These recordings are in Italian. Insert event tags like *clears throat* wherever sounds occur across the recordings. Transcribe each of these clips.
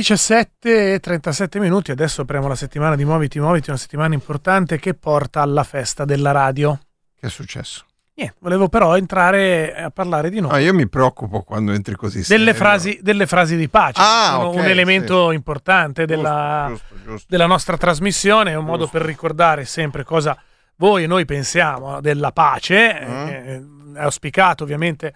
17 e 37 minuti, adesso apriamo la settimana di Muoviti Muoviti, una settimana importante che porta alla festa della radio. Che è successo? Niente, volevo però entrare a parlare di noi. Ah, io mi preoccupo quando entri così. Delle frasi, delle frasi di pace, Ah, sono ok, un elemento importante Giusto, della, giusto, giusto. della nostra trasmissione, è un modo Giusto. per ricordare sempre cosa voi e noi pensiamo della pace, Mm. eh, è auspicato ovviamente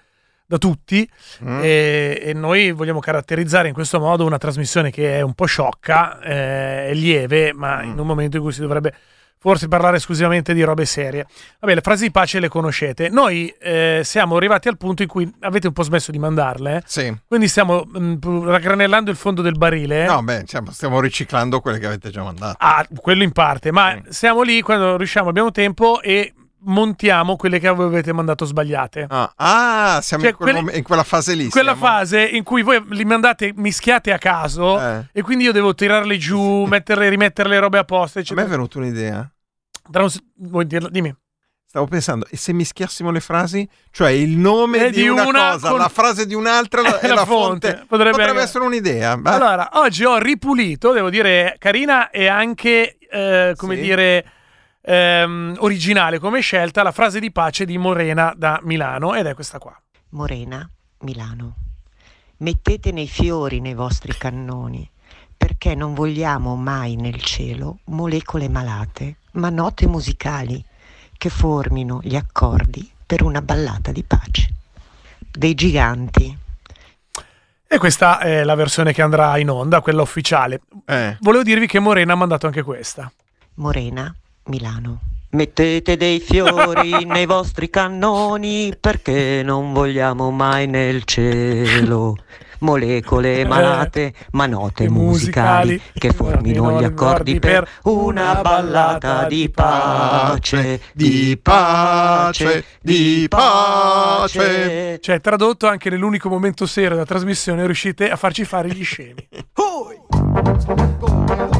da tutti Mm. e, e noi vogliamo caratterizzare in questo modo una trasmissione che è un po' sciocca, eh, è lieve, ma Mm. in un momento in cui si dovrebbe forse parlare esclusivamente di robe serie. Vabbè, le frasi di pace le conoscete. Noi eh, siamo arrivati al punto in cui avete un po' smesso di mandarle? Sì. quindi stiamo mh, raggranellando il fondo del barile. No, beh, stiamo riciclando quelle che avete già mandato. Ah, quello in parte, ma Mm. siamo lì quando riusciamo, abbiamo tempo e montiamo quelle che voi avete mandato sbagliate. Ah, ah, siamo Cioè, in, quel quelle- mom- in quella fase lì. Quella siamo. fase in cui voi li mandate mischiate a caso Eh. e quindi io devo tirarle giù, *laughs* metterle, rimettere le robe a posto, A me è eccetera. venuta un'idea. Vuoi dirla? Dimmi. Stavo pensando, e se mischiassimo le frasi? Cioè il nome Eh, di, di una, una cosa, con- la frase di un'altra *laughs* e La la, fonte. fonte. Potrebbe- essere un'idea. Allora, oggi ho ripulito, devo dire, carina e anche, eh, come Sì. dire, ehm, originale come scelta, la frase di pace di Morena da Milano ed è questa qua. Morena, Milano. Mettete nei fiori nei vostri cannoni, perché non vogliamo mai nel cielo molecole malate, ma note musicali che formino gli accordi per una ballata di pace. Dei giganti. E questa è la versione che andrà in onda, quella ufficiale. eh. Volevo dirvi che Morena ha mandato anche questa. Morena, Milano. Mettete dei fiori *laughs* nei vostri cannoni perché non vogliamo mai nel cielo molecole malate ma note Eh, musicali musicali che formino gli accordi per una ballata di pace, di pace, di pace. Cioè, tradotto anche nell'unico momento serio della trasmissione, riuscite a farci fare gli scemi. *laughs*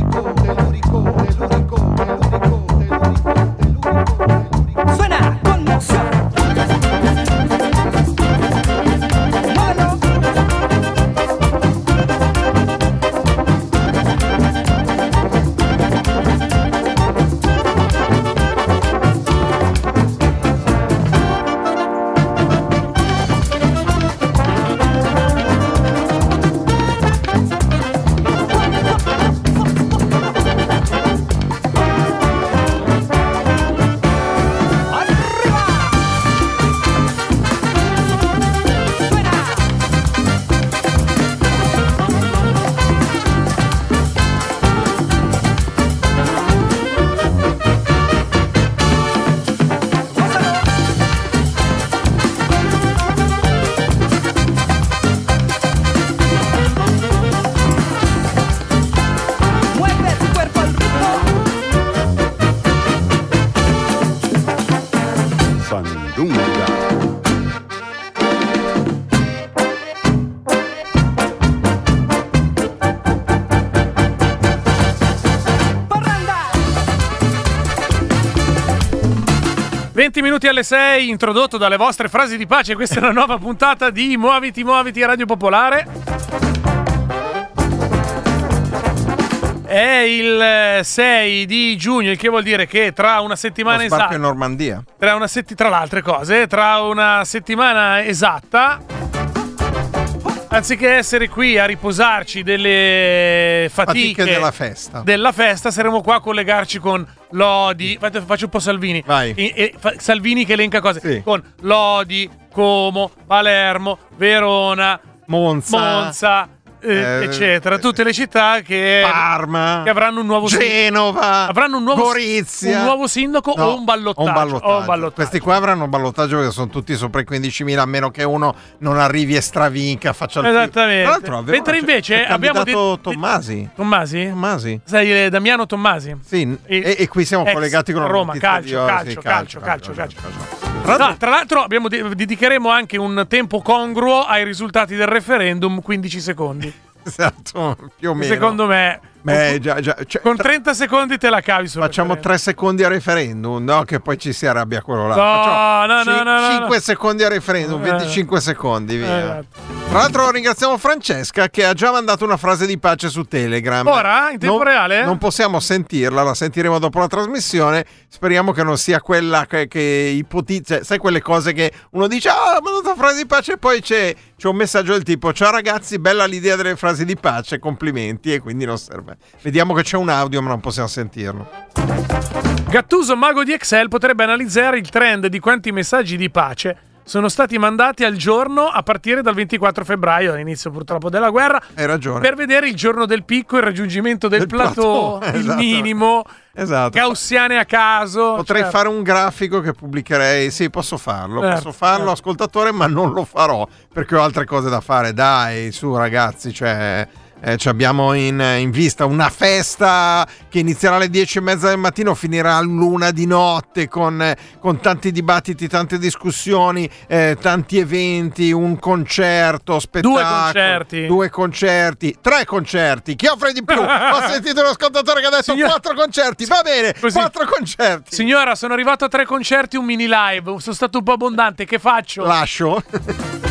Minuti alle 6, introdotto dalle vostre frasi di pace. Questa è una nuova puntata di Muoviti, Muoviti a Radio Popolare. È il eh, 6 di giugno, il che vuol dire che tra una settimana esatta. in Normandia. tra, una setti- tra le altre cose, tra una settimana esatta, anziché essere qui a riposarci delle fatiche, Fatiche della festa. della festa, saremo qua a collegarci con Lodi. Fate- Faccio un po' Salvini. Vai. E- e fa- Salvini che elenca cose. Sì. Con Lodi, Como, Palermo, Verona, Monza, Monza, eh, eh, eccetera. Tutte le città che, Parma, che avranno un nuovo Genova, avranno un nuovo, Gorizia. un nuovo sindaco No, o un ballottaggio. un ballottaggio. o un ballottaggio. Questi qua avranno un ballottaggio perché sono tutti sopra i 15.000 a meno che uno non arrivi e stravinca, faccia il. Esattamente. Tra Mentre c'è- invece abbiamo detto- Tommasi. Tommasi? Tommasi. Sei eh, Damiano Tommasi? Sì, E- e, qui siamo collegati con Roma, calcio, di calcio, Sì, calcio, calcio, calcio. Tra l'altro- No, tra l'altro abbiamo de- dedicheremo anche un tempo congruo ai risultati del referendum, 15 secondi. *laughs* Esatto, più o meno. Secondo me Beh, già, già, cioè, Con tra- 30 secondi te la cavi Facciamo referendum. 3 secondi a referendum, no? Che poi ci si arrabbia quello là. No, no, no, no, no, 5 no. secondi a referendum, Eh. 25 secondi, via. Esatto. Tra l'altro ringraziamo Francesca che ha già mandato una frase di pace su Telegram. Ora? In tempo Non- reale? Non possiamo sentirla, la sentiremo dopo la trasmissione. Speriamo che non sia quella che, che ipotizza, cioè, sai quelle cose che uno dice "Ah, ha mandato frase di pace" e poi c'è, c'è un messaggio del tipo "Ciao ragazzi, bella l'idea delle frasi di pace, complimenti" e quindi non serve. Vediamo che c'è un audio, ma non possiamo sentirlo. Gattuso, mago di Excel, potrebbe analizzare il trend di quanti messaggi di pace sono stati mandati al giorno a partire dal 24 febbraio, all'inizio purtroppo della guerra, Hai ragione. per vedere il giorno del picco, il raggiungimento del, Del plateau, plateau, *laughs* il esatto. minimo, Esatto. gaussiane a caso. Potrei cioè- fare un grafico che pubblicherei. Sì, posso farlo. Certo, posso farlo, certo. ascoltatore, ma non lo farò perché ho altre cose da fare. Dai, su, ragazzi, cioè. Eh, ci abbiamo in, in vista una festa che inizierà alle 10 e mezza del mattino, finirà all'una di notte con, con tanti dibattiti, tante discussioni, eh, tanti eventi, un concerto, spettacolo. concerti. Due concerti, tre concerti. Chi offre di più? *laughs* Ho sentito un ascoltatore che ha detto Signor- quattro concerti. Va bene, Così. quattro concerti. Signora, sono arrivato a tre concerti, un mini live. Sono stato un po' abbondante. Che faccio? Lascio. *laughs*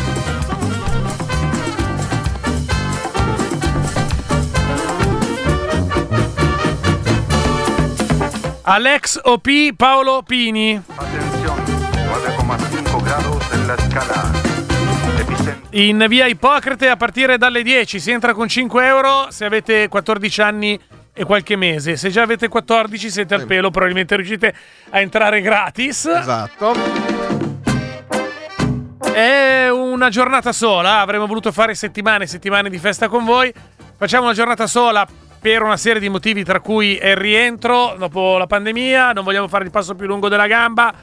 Alex OP Paolo Pini. Atención, 9,5 grados en la escala. Epicentro. In via Ippocrate a partire dalle 10 si entra con 5 euro se avete 14 anni e qualche mese. Se già avete 14 siete al pelo, probabilmente riuscite a entrare gratis. Esatto. È una giornata sola, avremmo voluto fare settimane e settimane di festa con voi. Facciamo una giornata sola per una serie di motivi, tra cui il rientro dopo la pandemia, non vogliamo fare il passo più lungo della gamba,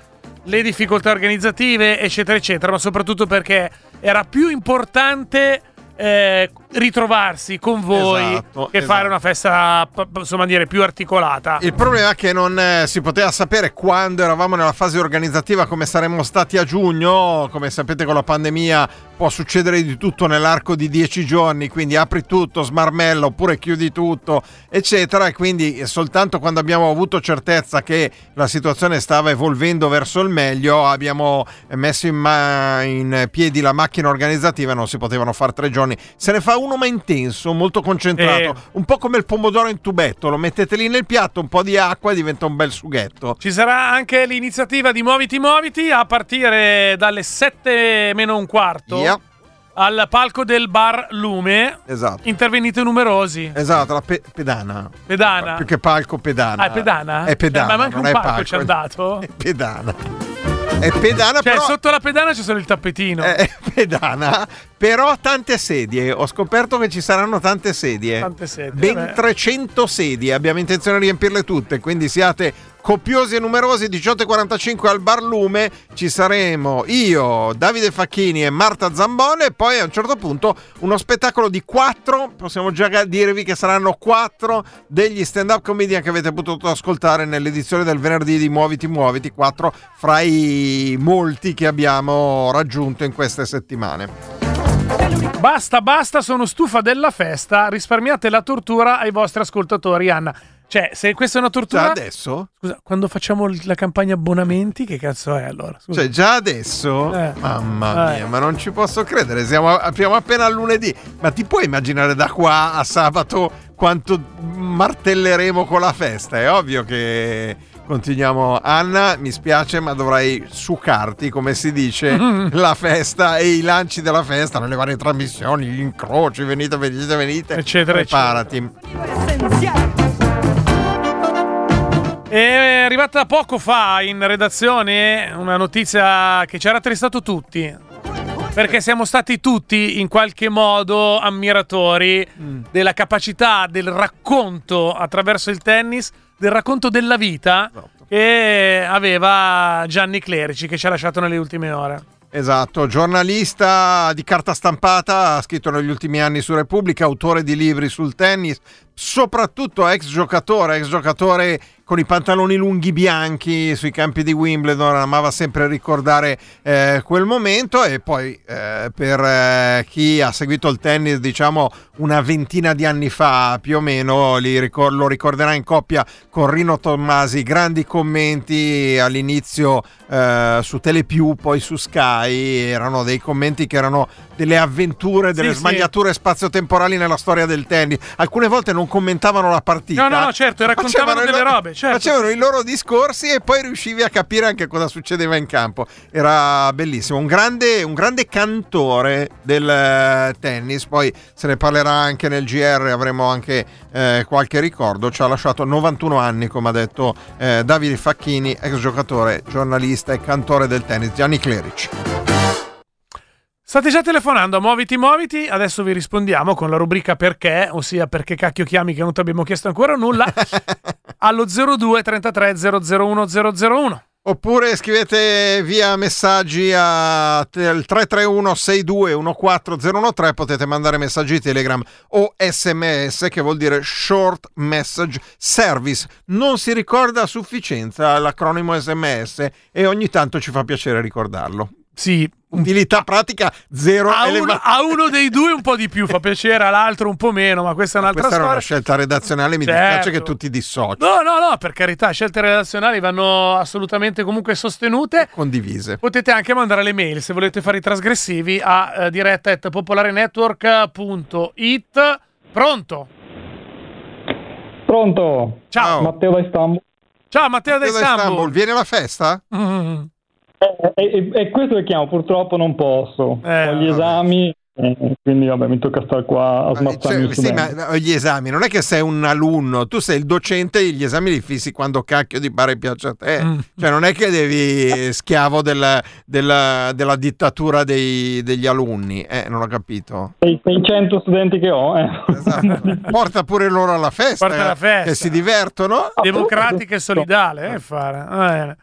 le difficoltà organizzative, eccetera, eccetera, ma soprattutto perché era più importante eh, ritrovarsi con voi Esatto, che fare esatto. una festa, insomma, dire più articolata. Il problema è che non eh, si poteva sapere quando eravamo nella fase organizzativa come saremmo stati a giugno. Come sapete con la pandemia può succedere di tutto nell'arco di dieci giorni, quindi apri tutto, smarmella oppure chiudi tutto, eccetera. E quindi soltanto quando abbiamo avuto certezza che la situazione stava evolvendo verso il meglio abbiamo messo in, ma- in piedi la macchina organizzativa, non si potevano fare tre giorni. Se ne fa uno ma intenso, molto concentrato, Eh. un po' come il pomodoro in tubetto, lo mettete lì nel piatto, un po' di acqua e diventa un bel sughetto. Ci sarà anche l'iniziativa di Muoviti Muoviti a partire dalle 7 meno un quarto Yeah. Al palco del bar Lume. Esatto. Intervenite numerosi. Esatto, la pe- pedana. Pedana. Più che palco, pedana. Ah, è pedana? È pedana. Eh, ma manca non un è palco ci han dato? *laughs* È pedana. È pedana, Cioè, però... sotto la pedana c'è solo il tappetino. *laughs* È pedana, però tante sedie. Ho scoperto che ci saranno tante sedie. Tante sedie, Ben vabbè. 300 sedie. Abbiamo intenzione di riempirle tutte. Quindi siate copiosi e numerosi. 18.45 al Bar Lume. Ci saremo io, Davide Facchini e Marta Zambone. E poi a un certo punto uno spettacolo di quattro. Possiamo già dirvi che saranno quattro degli stand-up comedian che avete potuto ascoltare nell'edizione del venerdì di Muoviti Muoviti. Quattro fra i molti che abbiamo raggiunto in queste settimane. Basta, basta, sono stufa della festa. Risparmiate la tortura ai vostri ascoltatori, Anna. Cioè, se questa è una tortura. Già adesso? Scusa, quando facciamo la campagna abbonamenti, che cazzo è allora? Scusa. Cioè, già adesso? Eh. Mamma Eh. mia, ma non ci posso credere. Siamo, apriamo appena a lunedì. Ma ti puoi immaginare da qua a sabato quanto martelleremo con la festa? È ovvio che continuiamo. Anna, mi spiace, ma dovrai succarti, come si dice, *laughs* la festa e i lanci della festa nelle varie trasmissioni, gli incroci, venite, venite, venite. Eccetera, Preparati. Esencial. È arrivata poco fa in redazione una notizia che ci ha rattristato tutti. Perché siamo stati tutti in qualche modo ammiratori della capacità del racconto attraverso il tennis, del racconto della vita Esatto. che aveva Gianni Clerici, che ci ha lasciato nelle ultime ore. Esatto, giornalista di carta stampata, ha scritto negli ultimi anni su Repubblica, autore di libri sul tennis, soprattutto ex giocatore, ex giocatore con i pantaloni lunghi bianchi sui campi di Wimbledon, amava sempre ricordare eh, quel momento e poi eh, per eh, chi ha seguito il tennis diciamo una ventina di anni fa più o meno ricor- lo ricorderà in coppia con Rino Tommasi, grandi commenti all'inizio eh, su Telepiù, poi su Sky, erano dei commenti che erano delle avventure, delle Sì, sì. smagliature spazio-temporali nella storia del tennis. Alcune volte non commentavano la partita. No, no, no, certo, raccontavano delle loro- robe, certo. Facevano i loro discorsi e poi riuscivi a capire anche cosa succedeva in campo. Era bellissimo, un grande, un grande cantore del eh, tennis. Poi se ne parlerà anche nel GR, avremo anche eh, qualche ricordo. Ci ha lasciato 91 anni, come ha detto eh, Davide Facchini, ex giocatore, giornalista e cantore del tennis. Gianni Clerici. State già telefonando, muoviti, muoviti. Adesso vi rispondiamo con la rubrica perché, ossia perché cacchio chiami che non ti abbiamo chiesto ancora nulla, *laughs* allo 02 33 001 001. Oppure scrivete via messaggi al 331 62 14013 potete mandare messaggi Telegram o SMS che vuol dire Short Message Service. Non si ricorda a sufficienza l'acronimo SMS e ogni tanto ci fa piacere ricordarlo. Sì, Utilità pratica zero a uno, a uno dei due un po' di più fa piacere, all'altro un po' meno, ma questa è un'altra Questa era una scelta redazionale, mi Certo. dispiace che tu ti dissoci. No, no, no, per carità, scelte relazionali vanno assolutamente comunque sostenute. Condivise. Potete anche mandare le mail se volete fare i trasgressivi a eh, diretta.popolarenetwork.it. Pronto? Pronto? Ciao. Matteo da Istanbul. Ciao Matteo da Da Istanbul, Istanbul. vieni alla festa? Mm. E, e- e questo che chiamo, purtroppo non posso. Eh, Ho gli vabbè. esami, eh, quindi vabbè, mi tocca stare qua a smazzarmi Cioè, sì, ma gli esami non è che sei un alunno, tu sei il docente e gli esami li fissi quando cacchio di pare piace a te. Mm. Cioè, non è che devi schiavo del- del- della dittatura dei- degli alunni, eh, non ho capito. Sei 600 studenti che ho. Eh. Esatto. *laughs* Porta pure loro alla festa, Porta alla eh, festa. che si divertono. Democratica e solidale, eh, fare.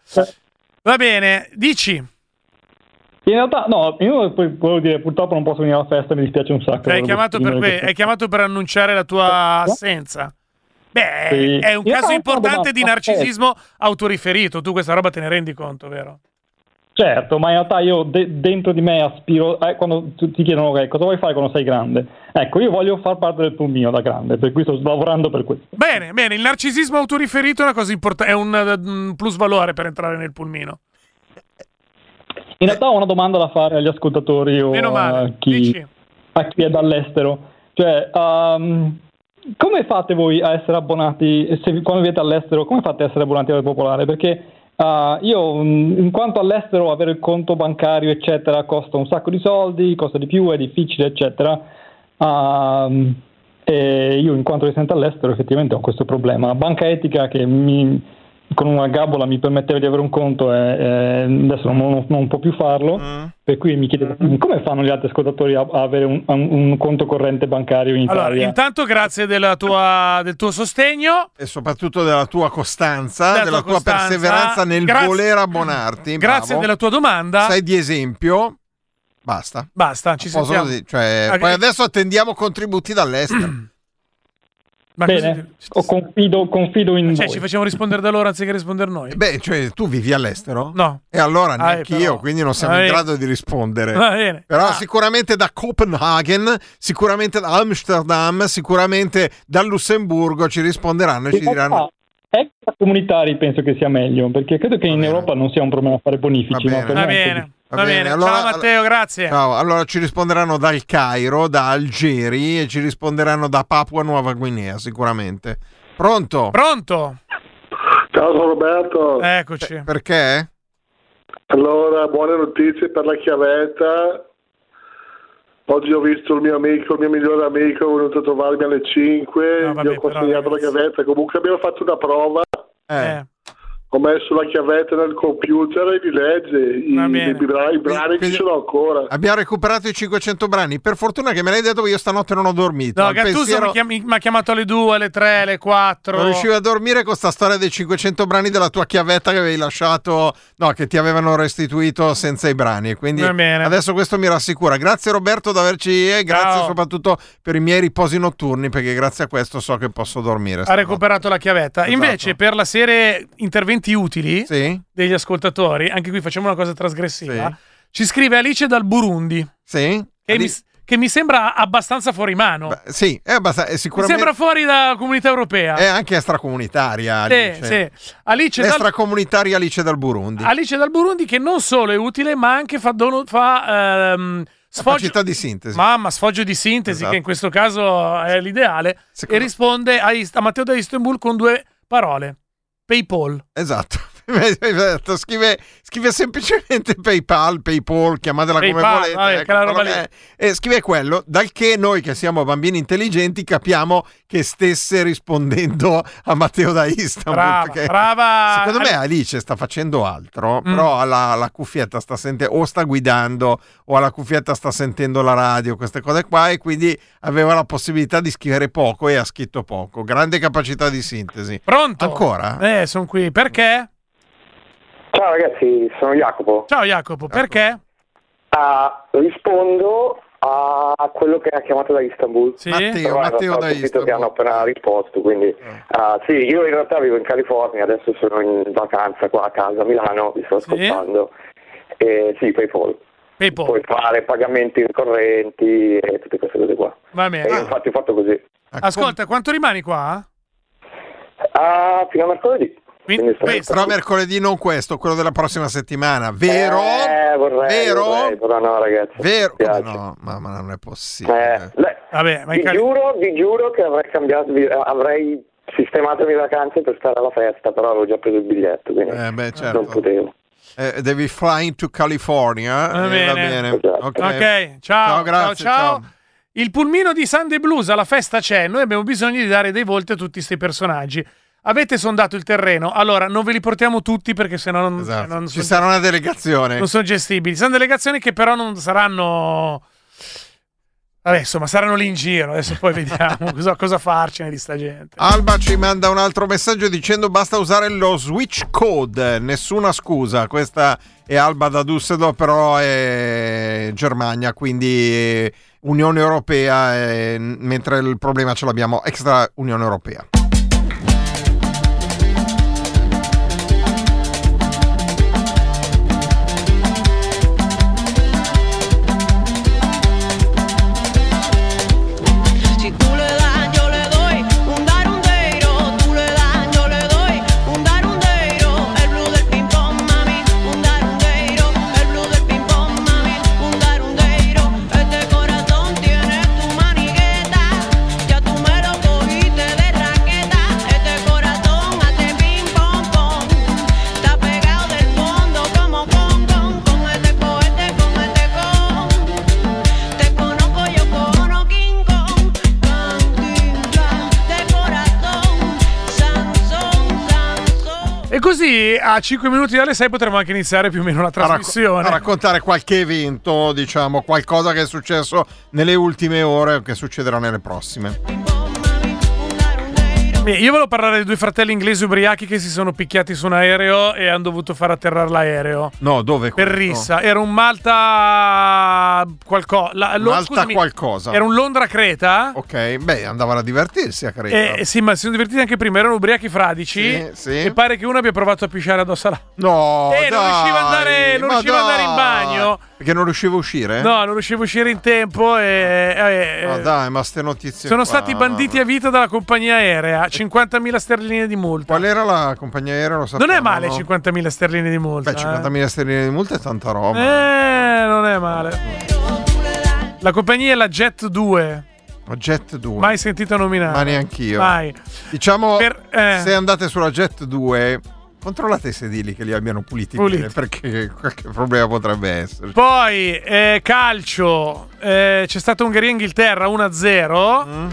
Va bene. Dici. In realtà, no, io volevo dire, purtroppo non posso venire alla festa, mi dispiace un sacco. Hai chiamato, per que- hai chiamato per annunciare la tua assenza. Beh, Sì. è un Io caso importante di narcisismo autoriferito. Tu questa roba te ne rendi conto, vero? Certo, ma in realtà io de- dentro di me aspiro, eh, quando ti chiedono ok, cosa vuoi fare quando sei grande? Ecco, io voglio far parte del pulmino da grande, per cui sto lavorando per questo. Bene, bene. Il narcisismo autoriferito è una cosa importante, è un, uh, plus valore per entrare nel pulmino. In realtà ho una domanda da fare agli ascoltatori o a chi, a chi è dall'estero. Cioè, um, come fate voi a essere abbonati, se quando viete all'estero, come fate a essere abbonati alla Popolare? Perché uh, io, mm, in quanto all'estero, avere il conto bancario, eccetera, costa un sacco di soldi, costa di più, è difficile, eccetera. Um, e io, in quanto residente all'estero, effettivamente ho questo problema. Banca etica che mi, con una gabola mi permetteva di avere un conto e, e adesso non, non- non può più farlo. Mm. Per cui mi chiedevo come fanno gli altri ascoltatori a, a avere un, un- un conto corrente bancario in Allora, Italia? intanto grazie della tua- del tuo sostegno. E soprattutto della tua costanza, Della della tua tua, costanza. perseveranza nel Grazie- voler abbonarti. Grazie bravo. della tua domanda. Sei di esempio. Basta. Basta, ci sentiamo. così, cioè, Ah, poi adesso attendiamo contributi dall'estero. *clears throat* Ma Bene, o confido, confido in Cioè, voi. ci facciamo rispondere da loro anziché rispondere noi? Beh, cioè, tu vivi all'estero? No. E allora Ah, neanche eh, io, quindi non siamo Va in grado di rispondere. Va bene. Però Ah, sicuramente da Copenaghen, sicuramente da Amsterdam, sicuramente dal Lussemburgo ci risponderanno e ci diranno... realtà, extracomunitari penso che sia meglio, perché credo che Va in bene. Europa non sia un problema fare bonifici. Va ma bene. Va va, bene. bene, allora- Ciao Matteo, grazie. Ciao, allora ci risponderanno dal Cairo, da Algeri e ci risponderanno da Papua Nuova Guinea sicuramente. Pronto? Pronto? Ciao sono Roberto, Eccoci. Perché? allora buone notizie per la chiavetta. Oggi ho visto il mio amico, il mio migliore amico, è venuto a trovarmi alle 5, No, vabbè, gli ho consegnato però, la chiavetta. Comunque abbiamo fatto una prova, Eh, Eh. Ho messo la chiavetta nel computer e li legge. I, bra- i brani Quindi- ci sono ancora. Abbiamo recuperato i 500 brani. Per fortuna che me l'hai detto, io stanotte non ho dormito. No, Gattuso pensiero- mi, chiam- mi ha chiamato alle 2, alle 3, alle 4. Non riuscivi a dormire con sta storia dei 500 brani della tua chiavetta che avevi lasciato, no, che ti avevano restituito senza i brani. Quindi adesso questo mi rassicura. Grazie Roberto di averci e grazie Ciao. soprattutto per i miei riposi notturni perché grazie a questo so che posso dormire. Ha stanotte. recuperato la chiavetta. Esatto. Invece, per la serie interventi utili Sì? degli ascoltatori, anche qui facciamo una cosa trasgressiva. Sì. Ci scrive Alice dal Burundi, Sì? che, Adi- mi, che mi sembra abbastanza fuori mano. Beh, sì, è, abbast- è mi sicuramente sembra fuori dalla comunità europea. è anche extracomunitaria. Sì, Alice. sì. Alice dal, Extracomunitaria Alice dal Burundi. Alice dal Burundi che non solo è utile, ma anche fa, dono- fa ehm, sfoggio, di sintesi. mamma, sfoggio di sintesi, Esatto. che in questo caso è l'ideale, Secondo- e risponde a, Ist- a Matteo da Istanbul con due parole. PayPal. Esatto. Esatto, Scrive, scrive semplicemente PayPal, PayPal, chiamatela come PayPal, volete. vabbè, ecco, è. E scrive quello, dal che noi che siamo bambini intelligenti capiamo che stesse rispondendo a Matteo da Istanbul. Brava, brava. Secondo me Ali- Alice sta facendo altro, Mm. però alla, la cuffietta sta sentendo, o sta guidando, o alla cuffietta sta sentendo la radio, queste cose qua, e quindi aveva la possibilità di scrivere poco e ha scritto poco. Grande capacità di sintesi. Pronto? Ancora? Eh, sono qui. Perché? Ciao ragazzi, sono Jacopo. Ciao Jacopo, perché? Ah, rispondo a quello che ha chiamato da Istanbul. Sì? Matteo, Però Matteo da capito Istanbul. che hanno appena risposto, quindi ah, sì, io in realtà vivo in California, adesso sono in vacanza qua a casa a Milano, vi sto Sì? ascoltando. E sì, PayPal. PayPal. Puoi fare pagamenti ricorrenti e tutte queste cose qua. Va bene. io infatti ho fatto così. Ascolta, quanto rimani qua? Ah, fino a mercoledì. Quindi- Quindi sto- questo- Però mercoledì non questo, quello della prossima settimana, vero? Eh, vorrei, Vero? vorrei, però no ragazzi. Vero? Come no, ma, ma non è Eh, possibile. le- Vabbè, vi, Cali- giuro, vi giuro che avrei cambiato, vi- avrei sistemato le mie vacanze per stare alla festa, però avevo già preso il biglietto, quindi Eh, beh, non certo. potevo. Eh, devi fly into California. Va eh, bene. va bene. Esatto. Ok. Ok, ciao. Ciao, grazie, ciao, ciao. ciao. Il pulmino di Sunday Blues alla festa c'è. Noi abbiamo bisogno di dare dei volti a tutti questi personaggi. Avete sondato il terreno, allora non ve li portiamo tutti perché sennò non, Esatto. non Ci sarà una delegazione. non sono gestibili. Sono delegazioni che però non saranno. Vabbè, insomma, saranno lì in giro. Adesso poi *laughs* vediamo cosa, cosa farcene di sta gente. Alba ci manda un altro messaggio dicendo basta usare lo switch code, nessuna scusa. Questa è Alba da Düsseldorf, però è Germania, quindi Unione Europea, eh, mentre il problema ce l'abbiamo extra Unione Europea. Così a 5 minuti dalle 6 potremo anche iniziare più o meno la A, racco- trasmissione. a raccontare qualche evento, diciamo, qualcosa che è successo nelle ultime ore o che succederà nelle prossime. Io volevo parlare di due fratelli inglesi ubriachi che si sono picchiati su un aereo e hanno dovuto far atterrare l'aereo. No, dove? Per rissa, era un Malta qualcosa. Malta qualcosa. Era un Londra Creta. Ok, beh, andavano a divertirsi a Creta. Eh, sì, ma si sono divertiti anche prima. Erano ubriachi fradici. Sì, sì. E pare che uno abbia provato a pisciare addosso alla. No, Eh, non dai, riusciva ad andare- non riusciva andare in bagno. Perché non riuscivo a uscire? No, non riuscivo a uscire in tempo. E, e- Ma dai, ma ste notizie sono qua. stati banditi a vita dalla compagnia aerea. 50.000 sterline di multa. Qual era la compagnia aerea? Lo Non è male no? 50.000 sterline di multa. Beh, 50.000 sterline di multa è tanta roba. Eh, eh, non è male. La compagnia è la Jet 2. Ma Jet 2. Mai sentito nominare. Ma neanch'io. Mai. Diciamo, Per- eh. se andate sulla Jet 2, controllate i sedili che li abbiano puliti, Puliti. bene, perché *laughs* qualche problema potrebbe essere. Poi, eh, calcio. eh, c'è stata Ungheria-Inghilterra 1-0. Mm.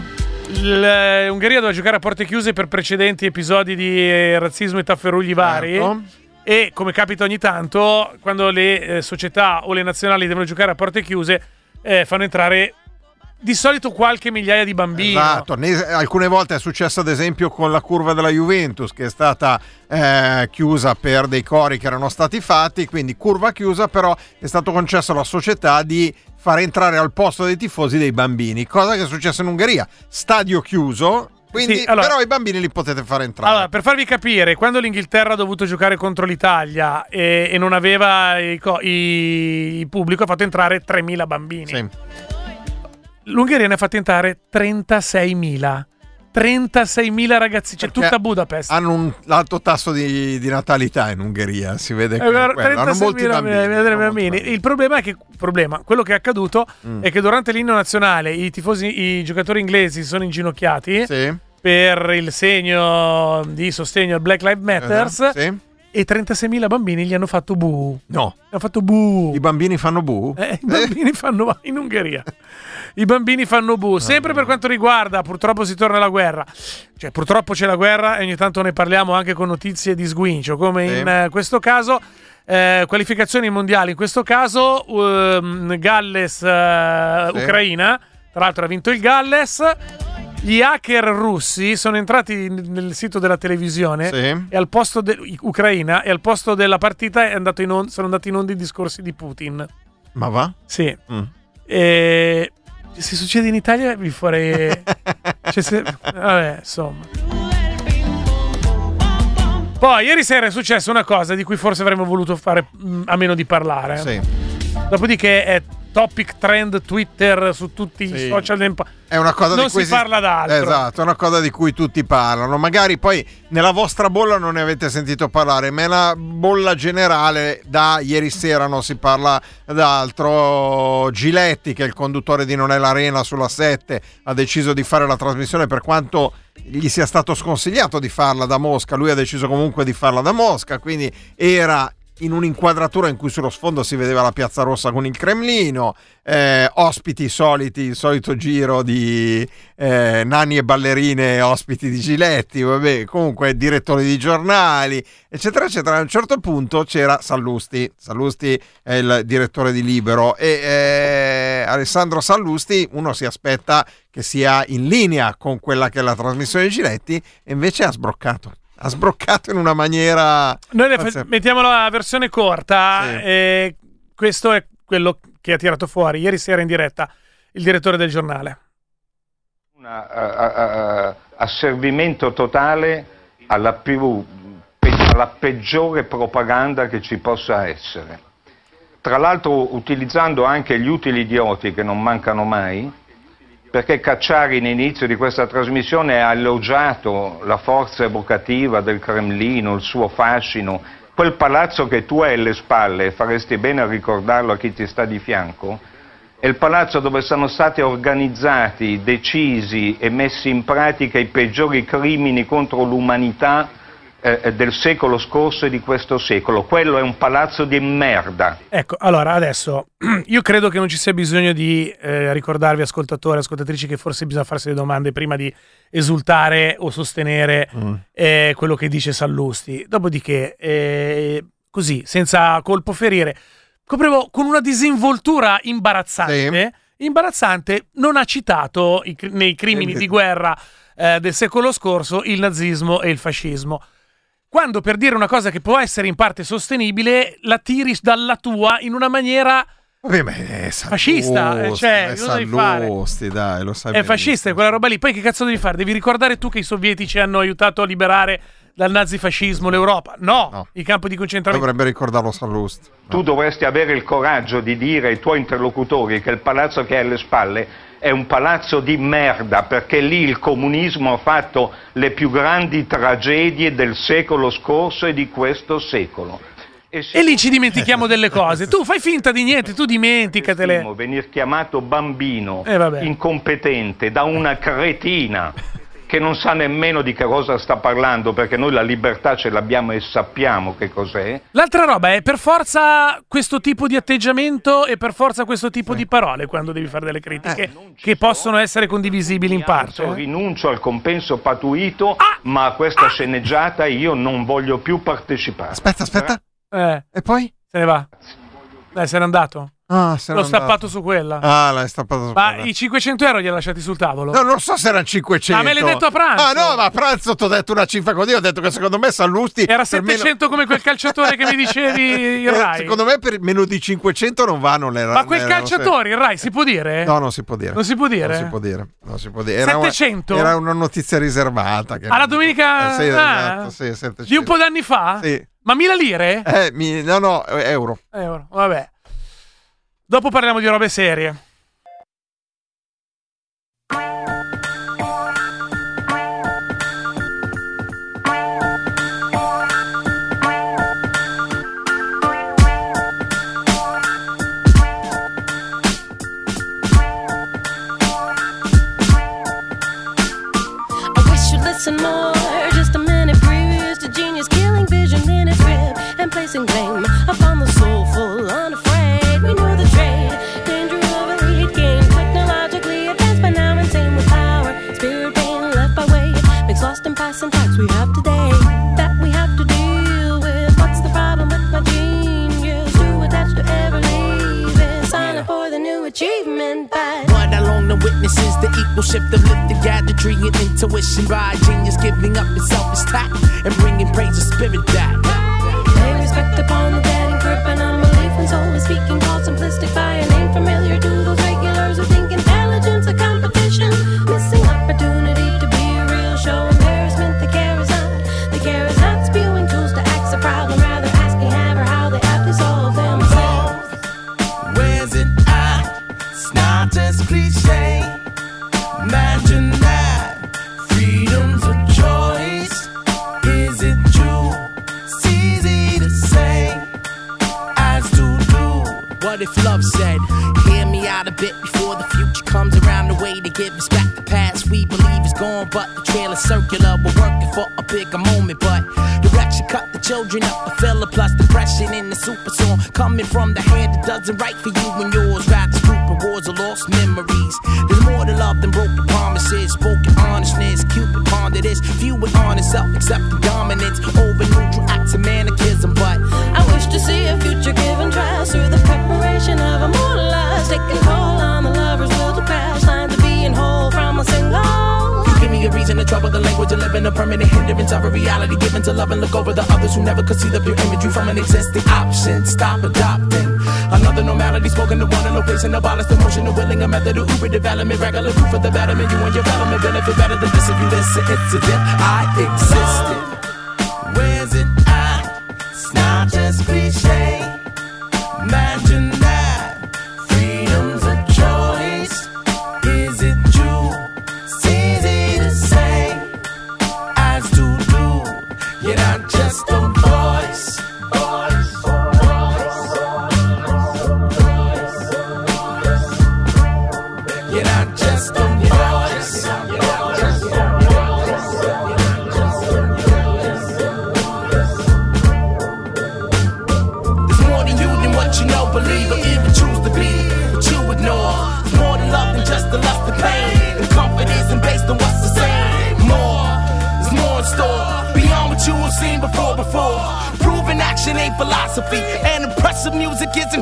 L'Ungheria doveva giocare a porte chiuse per precedenti episodi di eh, razzismo e tafferugli vari. Certo. E come capita ogni tanto, quando le eh, società o le nazionali devono giocare a porte chiuse, eh, fanno entrare di solito qualche migliaia di bambini. Esatto, ne- alcune volte è successo ad esempio con la curva della Juventus che è stata eh, chiusa per dei cori che erano stati fatti, quindi curva chiusa però è stato concesso alla società di far entrare al posto dei tifosi dei bambini, cosa che è successa in Ungheria, stadio chiuso, quindi Sì, allora- però i bambini li potete far entrare. Allora, per farvi capire, quando l'Inghilterra ha dovuto giocare contro l'Italia e, e non aveva il pubblico, ha fatto entrare 3.000 bambini. Sì. L'Ungheria ne ha fatto entrare 36.000. 36.000 ragazzi, c'è Perché tutta Budapest. Hanno un alto tasso di, di natalità in Ungheria, si vede che Eh, hanno molti 36.000 bambini. bambini. bambini. Il problema è che problema, quello che è accaduto Mm. è che durante l'inno nazionale i tifosi, i giocatori inglesi si sono inginocchiati Sì. per il segno di sostegno al Black Lives Matter Esatto, sì. E 36.000 bambini gli hanno fatto bu. No, Hanno fatto bu. i bambini fanno bu? Eh, I bambini *laughs* fanno in Ungheria. I bambini fanno bu. Sempre per quanto riguarda, purtroppo si torna alla guerra. Cioè, purtroppo c'è la guerra e ogni tanto ne parliamo anche con notizie di sguincio, come Sì. in eh, questo caso. eh, qualificazioni mondiali, in questo caso ehm, Galles eh, Sì. Ucraina, tra l'altro ha vinto il Galles. Gli hacker russi sono entrati nel sito della televisione Sì. e al posto de- Ucraina e al posto della partita è andato in on- sono andati in onda i discorsi di Putin. Ma va? Sì. Mm. E se succede in Italia vi farei. *laughs* cioè, se- vabbè, insomma. Poi, ieri sera è successa una cosa di cui forse avremmo voluto fare mm, a meno di parlare. Sì. Dopodiché è topic trend Twitter su tutti i Sì. social. del pa- È una cosa non di cui si parla d'altro. Esatto, è una cosa di cui tutti parlano. Magari poi nella vostra bolla non ne avete sentito parlare, ma nella bolla generale da ieri sera non si parla d'altro. Giletti, che è il conduttore di Non è l'Arena sulla 7, ha deciso di fare la trasmissione per quanto gli sia stato sconsigliato di farla da Mosca. Lui ha deciso comunque di farla da Mosca, quindi era in un'inquadratura in cui sullo sfondo si vedeva la Piazza Rossa con il Cremlino, eh, ospiti soliti, il solito giro di eh, nani e ballerine, ospiti di Giletti, vabbè, comunque direttori di giornali, eccetera, eccetera. A un certo punto c'era Sallusti, Sallusti è il direttore di Libero e eh, Alessandro Sallusti uno si aspetta che sia in linea con quella che è la trasmissione di Giletti e invece ha sbroccato. Ha sbroccato in una maniera Noi fa- mettiamo la versione corta. Sì. e questo è quello che ha tirato fuori ieri sera in diretta il direttore del giornale. un asservimento totale alla, più, alla peggiore propaganda che ci possa essere. Tra l'altro utilizzando anche gli utili idioti che non mancano mai, perché Cacciari all'inizio di questa trasmissione ha elogiato la forza evocativa del Cremlino, il suo fascino, quel palazzo che tu hai alle spalle, faresti bene a ricordarlo a chi ti sta di fianco, è il palazzo dove sono stati organizzati, decisi e messi in pratica i peggiori crimini contro l'umanità eh, del secolo scorso e di questo secolo. Quello è un palazzo di merda. Ecco, allora adesso *clears throat* io credo che non ci sia bisogno di eh, ricordarvi, ascoltatori e ascoltatrici, che forse bisogna farsi le domande prima di esultare o sostenere Mm. eh, quello che dice Sallusti. Dopodiché, eh, così, senza colpo ferire, coprivo con una disinvoltura imbarazzante. Imbarazzante, non ha citato i nei crimini Eh, di guerra eh, del secolo scorso il nazismo e il fascismo. Quando per dire una cosa che può essere in parte sostenibile, la tiri dalla tua in una maniera Vabbè, ma è Fascista, eh, Sallusti, cioè, è cosa devi fare? Dai, lo sai è fascista, è quella roba lì. Poi che cazzo devi fare? Devi ricordare tu che i sovietici hanno aiutato a liberare dal nazifascismo l'Europa? No, i campi di concentramento. Dovrebbe ricordarlo Sallusti. Tu dovresti avere il coraggio di dire ai tuoi interlocutori che il palazzo che hai alle spalle è un palazzo di merda, perché lì il comunismo ha fatto le più grandi tragedie del secolo scorso e di questo secolo. E lì ci dimentichiamo delle cose. Tu fai finta di niente, tu dimenticatele. venir chiamato bambino, Eh, incompetente, da una cretina che non sa nemmeno di che cosa sta parlando, perché noi la libertà ce l'abbiamo e sappiamo che cos'è. L'altra roba è per forza questo tipo di atteggiamento e per forza questo tipo di parole quando devi fare delle critiche che possono essere condivisibili in parte. Io rinuncio al compenso patuito, ma a questa sceneggiata io non voglio più partecipare. Aspetta, aspetta. Eh, E poi? se ne va. Dai, se n'è andato. Ah, L'ho andato. stappato su quella. Ah, l'hai stappato su Ma quella. i 500 euro li hai lasciati sul tavolo? No, non so se erano 500. Ma me l'hai detto a pranzo. Ah, no, ma a pranzo ti ho detto una cifra così. Ho detto che secondo me Sallusti. Era per meno- 700 come quel calciatore che mi dicevi *laughs* il Eh, Rai. Secondo me per meno di 500 non vanno le Ma quel calciatore, il Rai, si può dire? No, non si può dire. Non si può dire? Non si può dire. Non si può dire. Era una- 700? Era una notizia riservata. Che Alla domenica... Eh, sì, ah, esatto, sì, 700. Di un po' d'anni fa? Sì. Ma mila lire? Eh, mi- no, no, eh, euro. Euro, vabbè. Dopo parliamo di robe serie. Listen more. We have today that we have to deal with. What's the problem with my genius? Too attached to ever leaving, silent for the new achievement. But But along the witnesses, the equal shift of lifted gadgetry and intuition by genius giving up its selfish tact and bringing praise of spirit back. Pay respect upon the dead and grip and unbelief when soul is speaking called simplistic by a name familiar to those What if love said, Hear me out a bit before the future comes around the way to give us back the past we believe is gone, but the is circular. We're working for a bigger moment, but direction cut the children up a filler plus depression in the super song coming from the hand that doesn't write for you and yours. Rather stupid wars of lost memories. There's more to love than broken promises, spoken honestness. Cupid pondered this, few with honest self accepting dominance over neutral acts of mannequism, but I wish to see a future given trials through the preparation of immortal lives. Taking toll on the reason to trouble the language of living, a permanent hindrance of a reality given to love and look over the others who never could see the pure imagery from an existing option. Stop adopting another normality spoken to one in and abolish the motion of willing a method of uber development, regular proof for the betterment. You and your development benefit better than this if you listen. If I existed. Where's it at? It's not just cliche.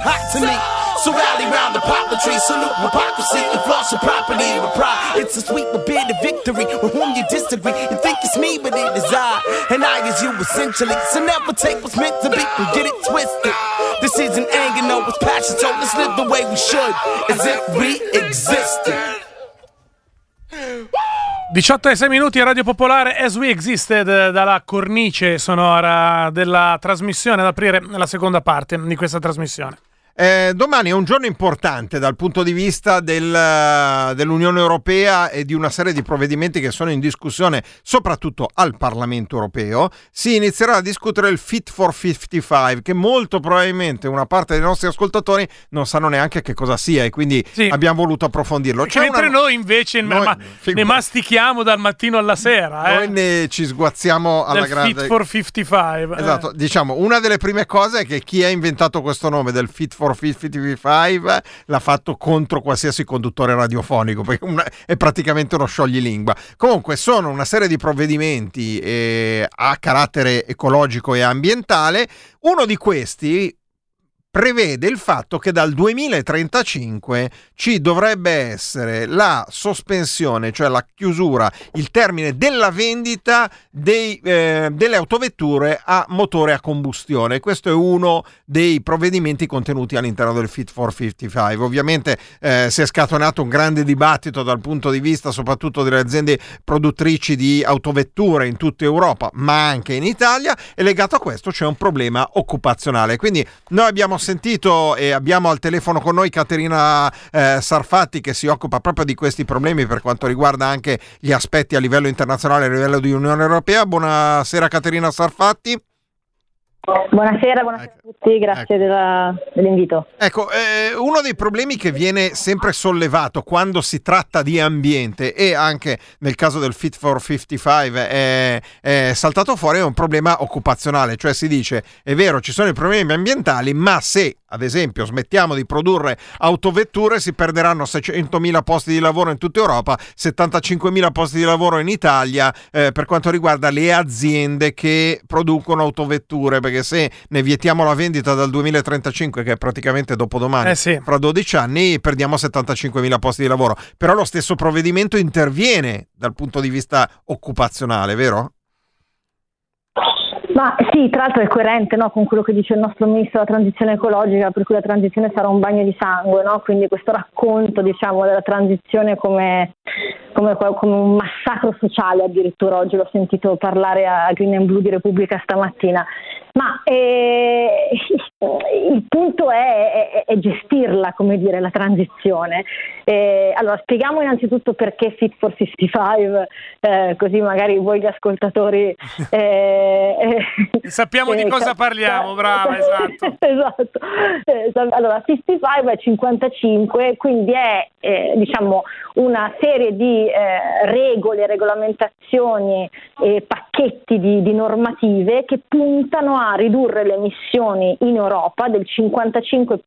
Hot to me. So rally round the poplar tree, salute hypocrisy and floss your property with pride. It's a sweet but bitter victory with whom you disagree. You think it's me, but it is I, and I is you essentially. So never take what's meant to be and get it twisted. This isn't anger, no, it's passion. So let's live the way we should, as if we existed. 18 e 6 minuti a Radio Popolare As We Existed dalla cornice sonora della trasmissione ad aprire la seconda parte di questa trasmissione. Eh, domani è un giorno importante dal punto di vista del- dell'Unione Europea e di una serie di provvedimenti che sono in discussione soprattutto al Parlamento Europeo. Si inizierà a discutere il Fit for 55 che molto probabilmente una parte dei nostri ascoltatori non sanno neanche che cosa sia e quindi abbiamo voluto approfondirlo. C'è Mentre una- noi invece ne, Noi- ma- ne mastichiamo dal mattino alla sera. Noi Eh? ne ci sguazziamo alla Del grande. Fit for 55. eh. Esatto, diciamo, una delle prime cose è che chi ha inventato questo nome del Fit for 55 l'ha fatto contro qualsiasi conduttore radiofonico, perché una- è praticamente uno scioglilingua. Comunque sono una serie di provvedimenti eh, a carattere ecologico e ambientale. Uno di questi prevede il fatto che dal 2035 ci dovrebbe essere la sospensione, cioè la chiusura, il termine della vendita dei, eh, delle autovetture a motore a combustione. Questo è uno dei provvedimenti contenuti all'interno del Fit for 55. Ovviamente eh, si è scatenato un grande dibattito dal punto di vista soprattutto delle aziende produttrici di autovetture in tutta Europa, ma anche in Italia, e legato a questo c'è un problema occupazionale. Quindi noi abbiamo sentito e abbiamo al telefono con noi Caterina eh, Sarfatti che si occupa proprio di questi problemi per quanto riguarda anche gli aspetti a livello internazionale, a livello di Unione Europea. Buonasera Caterina Sarfatti. Buonasera, buonasera a tutti, grazie della- dell'invito. Ecco, eh, uno dei problemi che viene sempre sollevato quando si tratta di ambiente e anche nel caso del Fit for 55 è, è saltato fuori è un problema occupazionale, cioè si dice è vero ci sono i problemi ambientali, ma se ad esempio smettiamo di produrre autovetture si perderanno 600.000 posti di lavoro in tutta Europa, 75.000 posti di lavoro in Italia eh, per quanto riguarda le aziende che producono autovetture, perché se ne vietiamo la vendita dal 2035 che è praticamente dopodomani, Eh sì. fra 12 anni perdiamo 75.000 posti di lavoro. Però lo stesso provvedimento interviene dal punto di vista occupazionale, vero? Ma sì, tra l'altro è coerente no, con quello che dice il nostro ministro della transizione ecologica, per cui la transizione sarà un bagno di sangue, no? quindi questo racconto diciamo, della transizione come, come- come un massacro sociale addirittura, oggi l'ho sentito parlare a Green and Blue di Repubblica stamattina. Ma eh, *laughs* il punto è, è- è gestirla, come dire, la transizione. Eh, allora, spieghiamo innanzitutto perché Fit for 55, eh, così magari voi gli ascoltatori... eh, *laughs* Sappiamo di cosa parliamo, brava, *laughs* esatto. esatto. Eh, allora, 55 è 55, quindi è eh, diciamo una serie di eh, regole, regolamentazioni e pacchetti di, di normative che puntano a ridurre le emissioni in Europa del 55%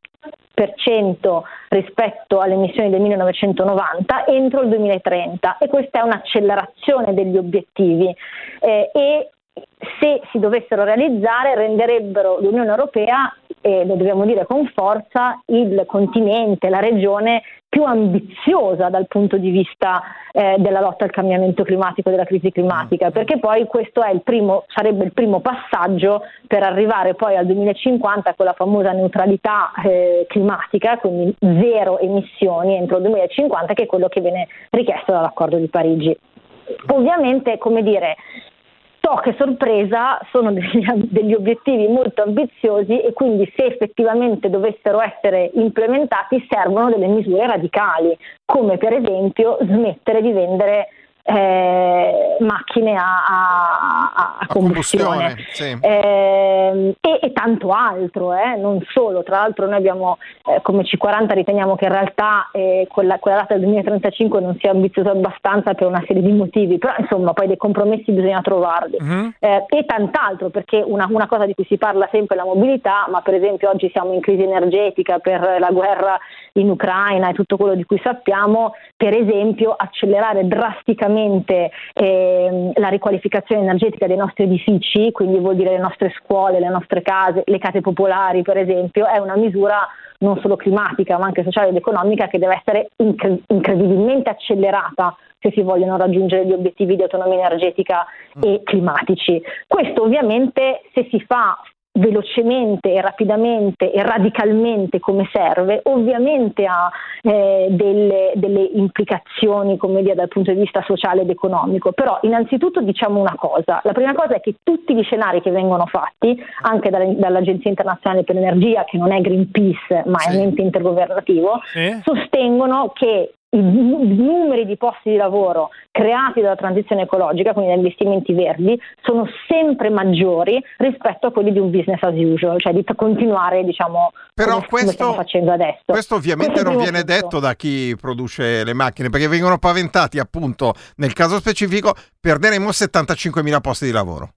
rispetto alle emissioni del 1990 entro il 2030 e questa è un'accelerazione degli obiettivi eh, e se si dovessero realizzare renderebbero l'Unione Europea, e lo dobbiamo dire con forza, il continente, la regione più ambiziosa dal punto di vista eh, della lotta al cambiamento climatico, della crisi climatica, perché poi questo è il primo, sarebbe il primo passaggio per arrivare poi al 2050 con la famosa neutralità eh, climatica, quindi zero emissioni entro il 2050, che è quello che viene richiesto dall'accordo di Parigi. Ovviamente, come dire, Che sorpresa sono *laughs* degli, degli obiettivi molto ambiziosi e quindi se effettivamente dovessero essere implementati servono delle misure radicali, come per esempio smettere di vendere eh, macchine a, a- a- a combustione. sì. Ehm, e, e tanto altro, eh, non solo. Tra l'altro noi abbiamo eh, come C40 riteniamo che in realtà eh, quella, quella data del 2035 non sia ambiziosa abbastanza per una serie di motivi, però insomma poi dei compromessi bisogna trovarli. Eh, e tant'altro perché una, una cosa di cui si parla sempre è la mobilità, ma per esempio oggi siamo in crisi energetica per la guerra in Ucraina e tutto quello di cui sappiamo, per esempio accelerare drasticamente ehm, la riqualificazione energetica dei nostri edifici, quindi vuol dire le nostre scuole, le nostre case, le case popolari per esempio, è una misura non solo climatica ma anche sociale ed economica che deve essere incre- incredibilmente accelerata se si vogliono raggiungere gli obiettivi di autonomia energetica e climatici. Questo ovviamente se si fa velocemente e rapidamente e radicalmente come serve, ovviamente ha eh, delle, delle implicazioni come dire, dal punto di vista sociale ed economico, però innanzitutto diciamo una cosa, la prima cosa è che tutti gli scenari che vengono fatti, anche dall'Agenzia internazionale per l'energia, che non è Greenpeace ma è un ente intergovernativo, Sì. sostengono che i nu- i numeri di posti di lavoro creati dalla transizione ecologica, quindi da investimenti verdi, sono sempre maggiori rispetto a quelli di un business as usual, cioè di continuare diciamo Però come, come stiamo facendo adesso. Questo ovviamente Questo non viene punto. detto da chi produce le macchine, perché vengono paventati appunto nel caso specifico perderemo 75.000 posti di lavoro.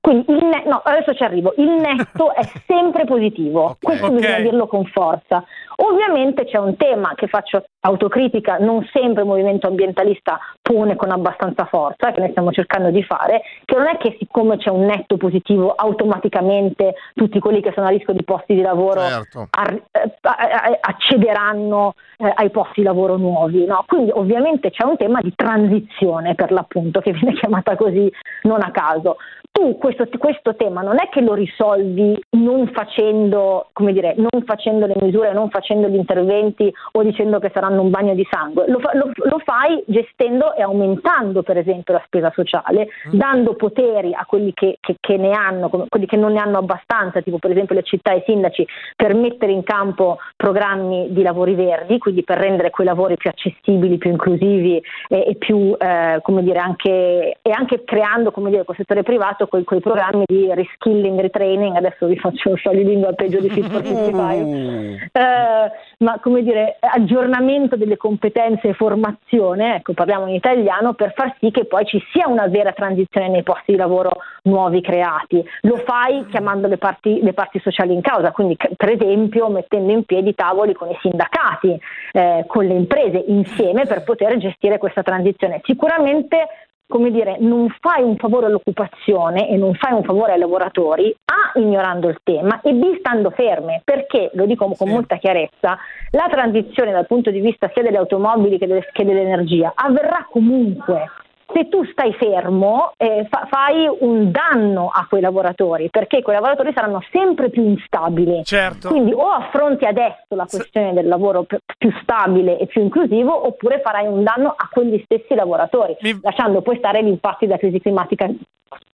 Quindi il ne- no, adesso ci arrivo. Il netto *laughs* è sempre positivo, questo Ok. bisogna dirlo con forza. Ovviamente c'è un tema che faccio autocritica, non sempre il movimento ambientalista pone con abbastanza forza, che noi stiamo cercando di fare, che non è che siccome c'è un netto positivo automaticamente tutti quelli che sono a rischio di posti di lavoro Certo. ar- eh, accederanno eh, ai posti di lavoro nuovi. no? Quindi ovviamente c'è un tema di transizione per l'appunto che viene *laughs* chiamata così non a caso. Tu questo, questo tema non è che lo risolvi non facendo, come dire, non facendo le misure, non facendo gli interventi o dicendo che saranno un bagno di sangue, lo, lo- lo fai gestendo e aumentando per esempio la spesa sociale, dando poteri a quelli che, che- che ne hanno, come- quelli che non ne hanno abbastanza, tipo per esempio le città e i sindaci, per mettere in campo programmi di lavori verdi, quindi per rendere quei lavori più accessibili, più inclusivi e, e più, eh, come dire, anche, e anche creando, come dire, col settore privato quei, quei programmi di reskilling, retraining, adesso vi faccio lo scioglilingua peggio di Fit for 55, eh, ma come dire, aggiornamento delle competenze e formazione, ecco parliamo in italiano, per far sì che poi ci sia una vera transizione nei posti di lavoro nuovi creati. Lo fai chiamando le parti, le parti sociali in causa, quindi per esempio mettendo in piedi tavoli con i sindacati, eh, con le imprese insieme per poter gestire questa transizione. Sicuramente come dire, non fai un favore all'occupazione e non fai un favore ai lavoratori, A, ignorando il tema e B, stando ferme, perché, lo dico con molta chiarezza, la transizione dal punto di vista sia delle automobili che, delle- che dell'energia avverrà comunque. Se tu stai fermo eh, fa- fai un danno a quei lavoratori perché quei lavoratori saranno sempre più instabili. Certo. Quindi o affronti adesso la questione del lavoro p- più stabile e più inclusivo oppure farai un danno a quegli stessi lavoratori, lasciando poi stare gli impatti della crisi climatica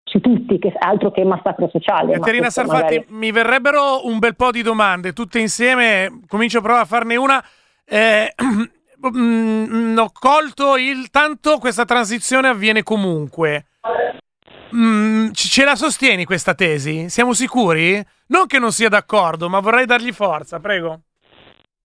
su tutti, che è altro che massacro sociale. Caterina Sarfatti, magari- mi verrebbero un bel po' di domande, tutte insieme. Comincio provare a farne una. Eh, *clears throat* mm, ho colto il tanto questa transizione avviene comunque. Mm, ce la sostieni questa tesi? Siamo sicuri? Non che non sia d'accordo, ma vorrei dargli forza, prego.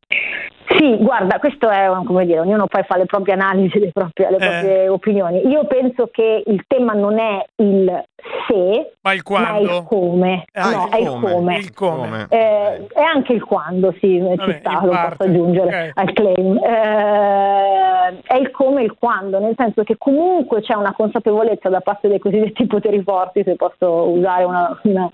Sì, guarda, questo è come dire, ognuno poi fa le proprie analisi, le proprie, le Eh. proprie opinioni. Io penso che il tema non è il se, ma il quando. il come. Ah, no, il è il come, come. il come. Eh, e anche il quando, sì, Vabbè, ci sta, lo parte, posso aggiungere ok. al claim. Eh, è il come e il quando, nel senso che comunque c'è una consapevolezza da parte dei cosiddetti *laughs* poteri forti, se posso usare una, una,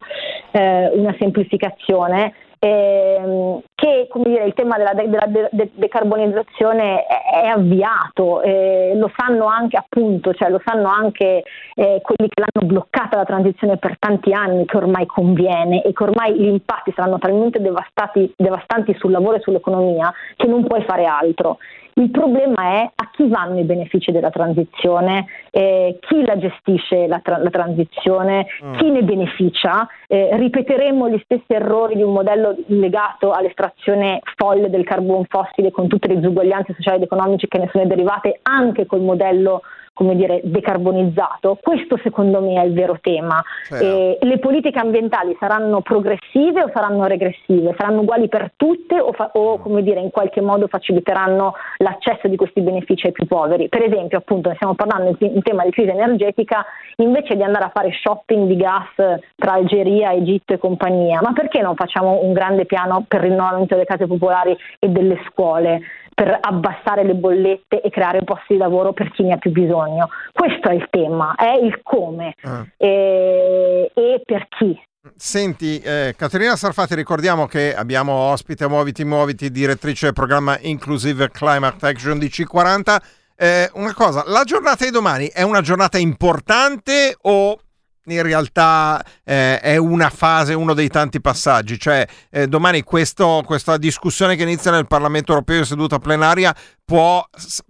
eh, una semplificazione, ehm, che dire, il tema della, de- della de- de- decarbonizzazione è, è avviato, eh, lo sanno anche appunto, cioè lo sanno anche eh, quelli che l'hanno bloccata la transizione per tanti anni, che ormai conviene e che ormai gli impatti saranno talmente devastanti sul lavoro e sull'economia che non puoi fare altro. Il problema è a chi vanno i benefici della transizione, eh, chi la gestisce la, tra- la transizione, chi ne beneficia. Eh, ripeteremo gli stessi errori di un modello legato all'estrazione folle del carbone fossile con tutte le disuguaglianze sociali ed economiche che ne sono derivate anche col modello come dire, decarbonizzato. Questo secondo me è il vero tema. Eh, le politiche ambientali saranno progressive o saranno regressive? Saranno uguali per tutte o, fa- o, come dire, in qualche modo faciliteranno l'accesso di questi benefici ai più poveri? Per esempio, appunto, ne stiamo parlando in, in tema di crisi energetica, invece di andare a fare shopping di gas tra Algeria, Egitto e compagnia, ma perché non facciamo un grande piano per il rinnovamento delle case popolari e delle scuole? Per abbassare le bollette e creare posti di lavoro per chi ne ha più bisogno. Questo è il tema, è il come Ah. e, e per chi. Senti, eh, Caterina Sarfati, ricordiamo che abbiamo ospite Muoviti Muoviti, direttrice del programma Inclusive Climate Action di C40. Eh, una cosa, la giornata di domani è una giornata importante o in realtà eh, è una fase, uno dei tanti passaggi, cioè eh, domani questo- questa discussione che inizia nel Parlamento europeo in seduta plenaria può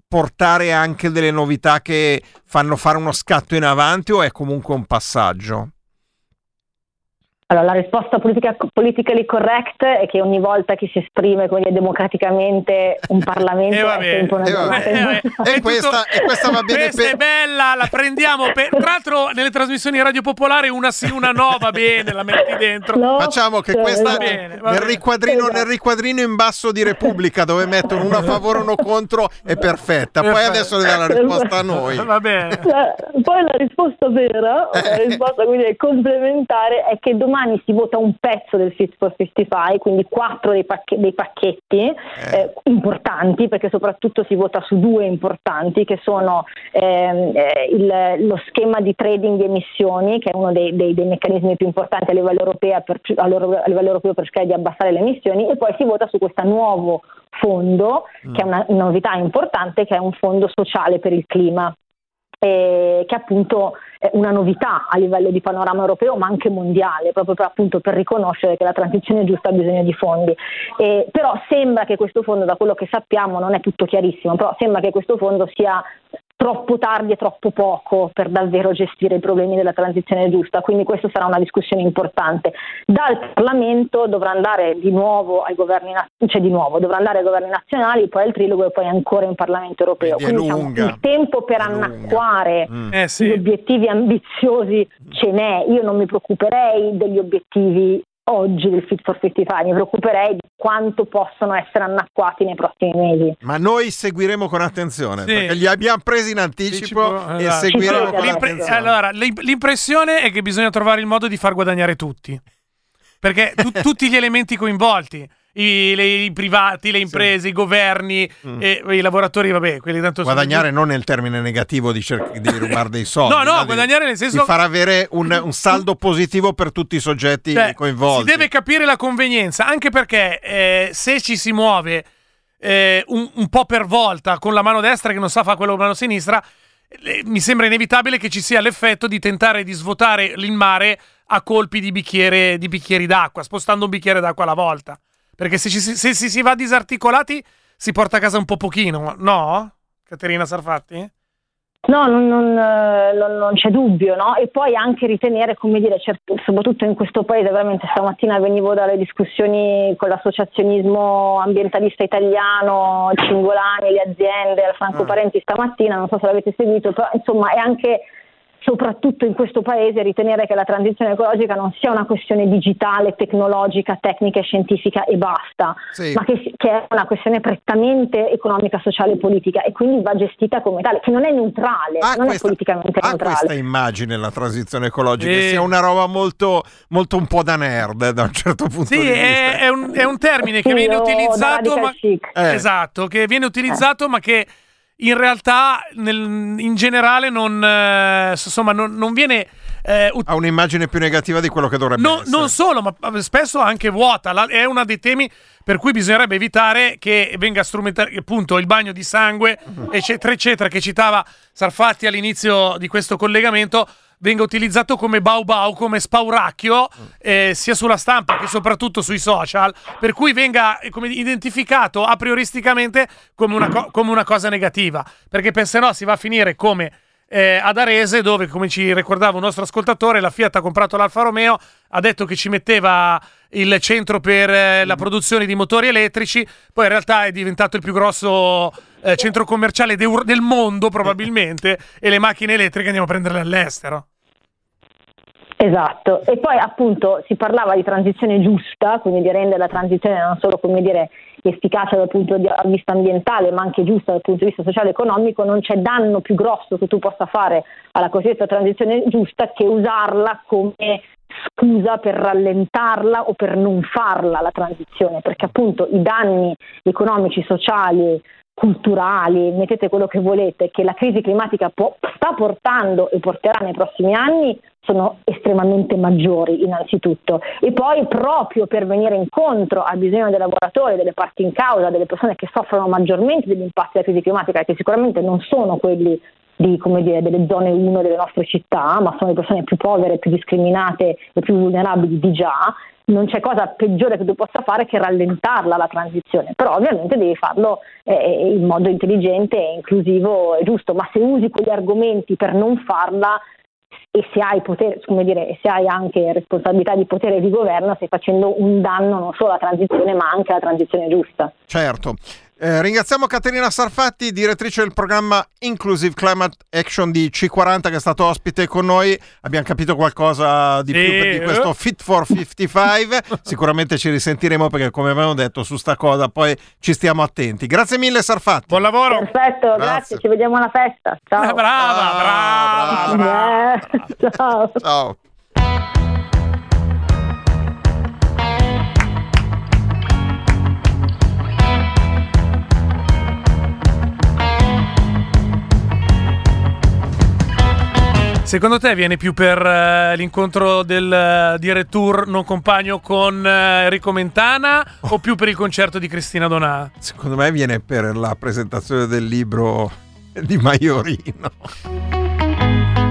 portare anche delle novità che fanno fare uno scatto in avanti o è comunque un passaggio? Allora, la risposta politica, politically correct è che ogni volta che si esprime dire, democraticamente un *laughs* Parlamento E va è sempre una e va giornata bene. importante. E questa, e questa va bene Questa per... è bella, la prendiamo. per- Tra l'altro, nelle trasmissioni Radio Popolare, una sì, una no, va bene, la metti dentro. No, Facciamo che questa Va bene, va nel riquadrino, nel riquadrino in basso di Repubblica dove mettono uno a favore e uno contro è perfetta. Poi adesso le dà la risposta a noi. Va bene. La- Poi la risposta vera, la risposta quindi è complementare, è che domani si vota un pezzo del Fit for 55, quindi quattro dei, pacche- dei pacchetti eh, importanti, perché soprattutto si vota su due importanti, che sono ehm, eh, il- lo schema di trading di emissioni, che è uno dei, dei- dei meccanismi più importanti a livello, europeo per, a livello europeo per cercare di abbassare le emissioni, e poi si vota su questo nuovo fondo, che è una una novità importante, che è un fondo sociale per il clima eh, che appunto è una novità a livello di panorama europeo ma anche mondiale, proprio per, appunto per riconoscere che la transizione giusta ha bisogno di fondi. Eh, però sembra che questo fondo, da quello che sappiamo, non è tutto chiarissimo, però sembra che questo fondo sia troppo tardi e troppo poco per davvero gestire i problemi della transizione giusta, quindi questa sarà una discussione importante. Dal Parlamento dovrà andare di nuovo ai governi, cioè di nuovo, dovrà andare ai governi nazionali, poi al trilogo e poi ancora in Parlamento europeo. Quindi è Quindi diciamo, lunga. il tempo per annacquare Mm. Eh gli sì. obiettivi ambiziosi ce n'è, io non mi preoccuperei degli obiettivi oggi del Fit for 55, mi preoccuperei di quanto possono essere annacquati nei prossimi mesi. Ma noi seguiremo con attenzione Sì. perché li abbiamo presi in anticipo Anticipo, e esatto. seguiremo con L'impre- attenzione. allora, l'im- l'impressione è che bisogna trovare il modo di far guadagnare tutti. Perché tu- *laughs* tutti gli elementi coinvolti, i, le- i privati, le imprese, i governi, Mm. e, i lavoratori, vabbè, quelli tanto sono- Guadagnare non nel termine negativo di, cer- di *laughs* rubare dei soldi, No, no, ma di- guadagnare nel senso- di far avere un, un saldo positivo per tutti i soggetti Cioè, coinvolti. Si deve capire la convenienza, anche perché eh, se ci si muove eh, un, un po' per volta con la mano destra che non sa fare quello con la mano sinistra, mi sembra inevitabile che ci sia l'effetto di tentare di svuotare il mare a colpi di, bicchiere, di bicchieri d'acqua, spostando un bicchiere d'acqua alla volta. Perché se, ci si, se si- va disarticolati si porta a casa un po' pochino, no? Caterina Sarfatti? No, non, non, eh, non- non c'è dubbio, no? E poi anche ritenere, come dire, certo, soprattutto in questo paese, veramente stamattina venivo dalle discussioni con l'associazionismo ambientalista italiano, Cingolani, le aziende, Franco Ah. Parenti stamattina, non so se l'avete seguito, però insomma è anche soprattutto in questo paese ritenere che la transizione ecologica non sia una questione digitale, tecnologica, tecnica e scientifica e basta, Sì. ma che, che è una questione prettamente economica, sociale e politica e quindi va gestita come tale, che non è neutrale, Ha non questa- è politicamente ha neutrale. questa immagine la transizione ecologica, Sì. sia una roba molto, molto un po' da nerd eh, da un certo punto Sì, di vista. è, è un, è un termine che Sì, viene utilizzato, ma, chic. Eh. esatto, che viene utilizzato, ma che in realtà nel- in generale non, eh, insomma, non, non viene eh, ut- Ha un'immagine più negativa di quello che dovrebbe No- essere. non solo, ma spesso anche vuota. La- è uno dei temi per cui bisognerebbe evitare che venga strumentato appunto il bagno di sangue, eccetera, eccetera, che citava Sarfatti all'inizio di questo collegamento. Venga utilizzato come bau bau, come spauracchio, eh, sia sulla stampa che soprattutto sui social, per cui venga eh, come, identificato a prioristicamente come una, co- come una cosa negativa. Perché per se no si va a finire come eh, ad Arese, dove, come ci ricordava un nostro ascoltatore, la Fiat ha comprato l'Alfa Romeo, ha detto che ci metteva il centro per eh, la produzione di motori elettrici, poi in realtà è diventato il più grosso eh, centro commerciale d'Eur- del mondo, probabilmente, *laughs* e le macchine elettriche andiamo a prenderle all'estero. Esatto, e poi appunto si parlava di transizione giusta, quindi di rendere la transizione non solo come dire efficace dal punto di vista ambientale, ma anche giusta dal punto di vista sociale e economico, non c'è danno più grosso che tu possa fare alla cosiddetta transizione giusta che usarla come scusa per rallentarla o per non farla la transizione, perché appunto i danni economici, sociali, culturali, mettete quello che volete, che la crisi climatica po- sta portando e porterà nei prossimi anni sono estremamente maggiori innanzitutto. E poi proprio per venire incontro al bisogno dei lavoratori, delle parti in causa, delle persone che soffrono maggiormente degli impatti della crisi climatica, che sicuramente non sono quelli di, dire, delle zone 1 delle nostre città, ma sono le persone più povere, più discriminate e più vulnerabili di già, non c'è cosa peggiore che tu possa fare che rallentarla la transizione, però ovviamente devi farlo eh, in modo intelligente, inclusivo e giusto, ma se usi quegli argomenti per non farla e se hai potere, dire, se hai anche responsabilità di potere di governo, stai facendo un danno non solo alla transizione, ma anche alla transizione giusta. Certo. Eh, ringraziamo Caterina Sarfatti, direttrice del programma Inclusive Climate Action di C40 che è stato ospite con noi. Abbiamo capito qualcosa di più per- di questo. Fit for 55. *laughs* Sicuramente ci risentiremo perché come abbiamo detto su sta cosa poi ci stiamo attenti. Grazie mille Sarfatti. Buon lavoro. Perfetto, grazie, ci vediamo alla festa. Ciao. Eh, brava, brava, brava. Eh, ciao. Ciao. Secondo te viene più per eh, l'incontro del eh, dire tour non compagno con eh, Enrico Mentana o più per il concerto di Cristina Donà? Secondo me viene per la presentazione del libro di Maiorino.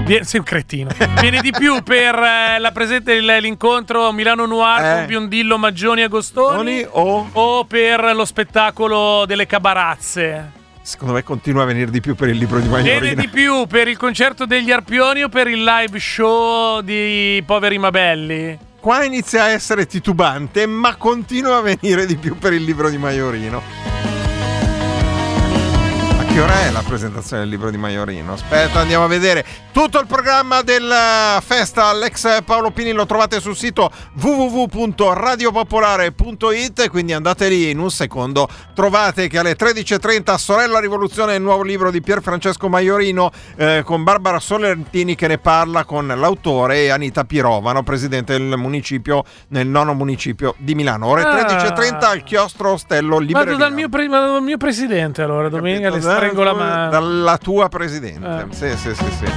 Viene, sei un cretino. Viene di più per eh, la presente l'incontro Milano Noir Eh. con Biondillo, Maggioni e Agostoni o... o per lo spettacolo delle cabarazze? Secondo me continua a venire di più per il libro di Viene Maiorino. di più per il concerto degli Arpioni o per il live show di Poveri Mabelli? Qua inizia a essere titubante, ma continua a venire di più per il libro di Maiorino. Che ora è la presentazione del libro di Maiorino? Aspetta, andiamo a vedere. Tutto il programma della festa Alex Paolo Pini lo trovate sul sito www.radiopopolare.it quindi andate lì in un secondo. Trovate che alle 13.30 Sorella Rivoluzione, il nuovo libro di Pier Francesco Maiorino eh, con Barbara Solentini che ne parla con l'autore e Anita Pirovano, presidente del municipio, nel nono municipio di Milano. Ore Ah. 13.30 al chiostro Ostello Vado Libreria. dal mio, pre- vado dal mio presidente allora, domenica le stringo la mano. Dalla tua presidente. Eh. Sì, sì, sì, sì.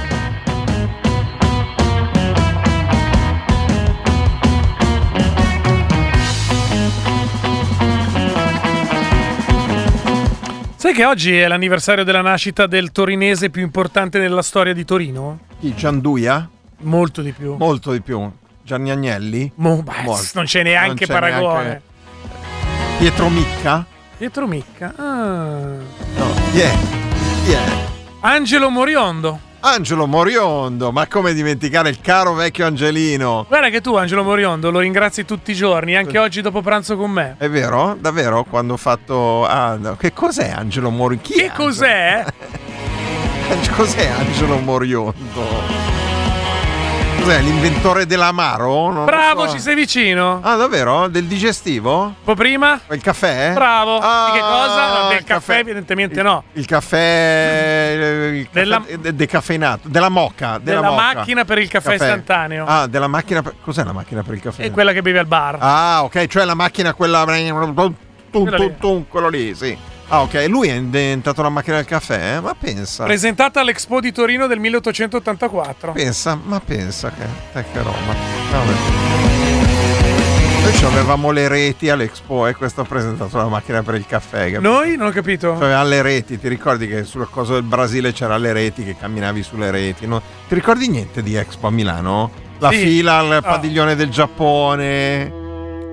Sai che oggi è l'anniversario della nascita del torinese più importante nella storia di Torino? Chi? Gianduia? Molto di più. Molto di più. Gianni Agnelli? Mo- beh, non c'è neanche c'è paragone. neanche- Pietro Micca? Pietro Micca. Ah. Chi è? Angelo Moriondo. Angelo Moriondo, ma come dimenticare il caro vecchio Angelino? Guarda che tu, Angelo Moriondo, lo ringrazi tutti i giorni, anche oggi dopo pranzo con me. È vero? Davvero? Quando ho fatto... Ah, no. Che cos'è Angelo Moriondo? Che è cos'è? Angelo- *laughs* Cos'è Angelo Moriondo? Cos'è? L'inventore dell'amaro? Non Bravo, so. ci sei vicino. Ah, davvero? Del digestivo? Un po' prima? Il caffè? Bravo. Ah, di che cosa? Del il caffè, evidentemente no. Il caffè, il caffè *laughs* Della- de- decaffeinato, della mocca, della, Della mocca. macchina per il caffè istantaneo. Ah, della macchina per... Cos'è la macchina per il caffè? È quella che bevi al bar. Ah, ok, cioè la macchina quella tum, tum, tum, quello lì, sì. Ah, ok, lui è diventato la macchina del caffè? Ma pensa. Presentata all'Expo di Torino del 1884. Pensa, ma pensa che, te che roba. Vabbè. Noi avevamo le reti all'Expo e questo ha presentato la macchina per il caffè. capito? Noi? Non ho capito. Cioè, avevamo le reti, ti ricordi che sulla cosa del Brasile c'era le reti, che camminavi sulle reti? no? Ti ricordi niente di Expo a Milano? La Sì. fila al Ah. padiglione del Giappone.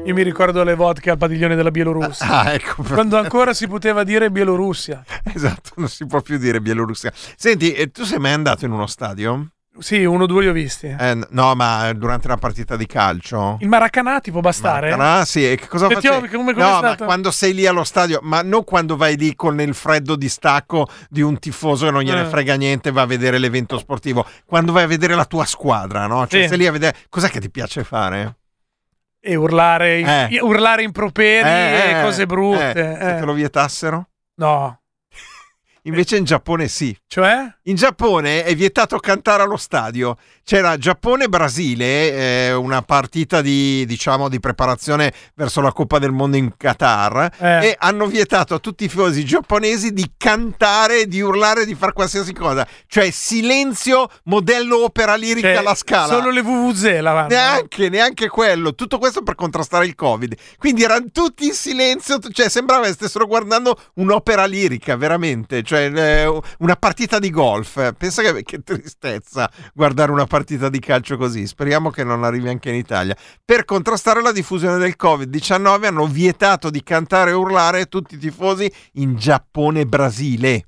Io mi ricordo le vodka al padiglione della Bielorussia. Ah, ecco. Quando ancora si poteva dire Bielorussia. Esatto, non si può più dire Bielorussia. Senti, eh, tu sei mai andato in uno stadio? Sì, uno o due li ho visti. Eh, no, ma durante una partita di calcio? Il Maracanà ti può bastare? Ah, sì, e che cosa Che facevi? ho- come- come no, ma quando sei lì allo stadio, ma non quando vai lì con il freddo distacco di un tifoso che non gliene Eh. frega niente, va a vedere l'evento sportivo. Quando vai a vedere la tua squadra, no? Cioè, Sì. sei lì a vedere. Cos'è che ti piace fare? E urlare, Eh. urlare improperi Eh, e cose brutte. eh, se eh. te lo vietassero? No. Invece in Giappone sì. Cioè? In Giappone è vietato cantare allo stadio. C'era Giappone-Brasile, eh, una partita di, diciamo, di preparazione verso la Coppa del Mondo in Qatar Eh. e hanno vietato a tutti i tifosi giapponesi di cantare, di urlare, di fare qualsiasi cosa. Cioè silenzio, modello opera lirica Cioè, alla scala. Solo le VVZ. Neanche, neanche quello. Tutto questo per contrastare il Covid. Quindi erano tutti in silenzio, cioè sembrava che stessero guardando un'opera lirica, veramente. Cioè cioè eh, una partita di golf. Pensa che, che tristezza guardare una partita di calcio così. Speriamo che non arrivi anche in Italia. Per contrastare la diffusione del Covid-19 hanno vietato di cantare e urlare tutti i tifosi in Giappone e Brasile.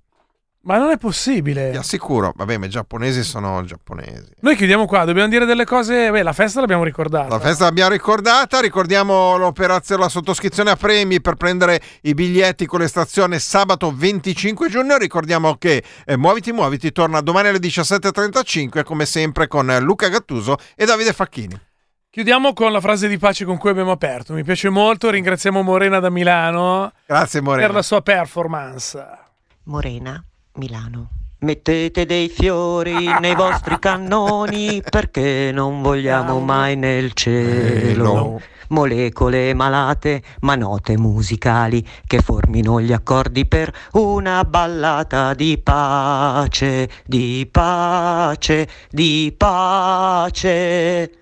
Ma non è possibile. Ti assicuro, vabbè, ma i giapponesi sono giapponesi. Noi chiudiamo qua, dobbiamo dire delle cose. Beh, la festa l'abbiamo ricordata. La festa l'abbiamo ricordata, ricordiamo l'operazione, la sottoscrizione a premi per prendere i biglietti con l'estrazione sabato 25 giugno. Ricordiamo che eh, Muoviti Muoviti torna domani alle 17.35 come sempre con Luca Gattuso e Davide Facchini. Chiudiamo con la frase di pace con cui abbiamo aperto. Mi piace molto, ringraziamo Morena da Milano. Grazie Morena. Per la sua performance. Morena, Milano. Mettete dei fiori nei vostri cannoni perché non vogliamo mai nel cielo. Molecole malate, ma note musicali che formino gli accordi per una ballata di pace, di pace, di pace.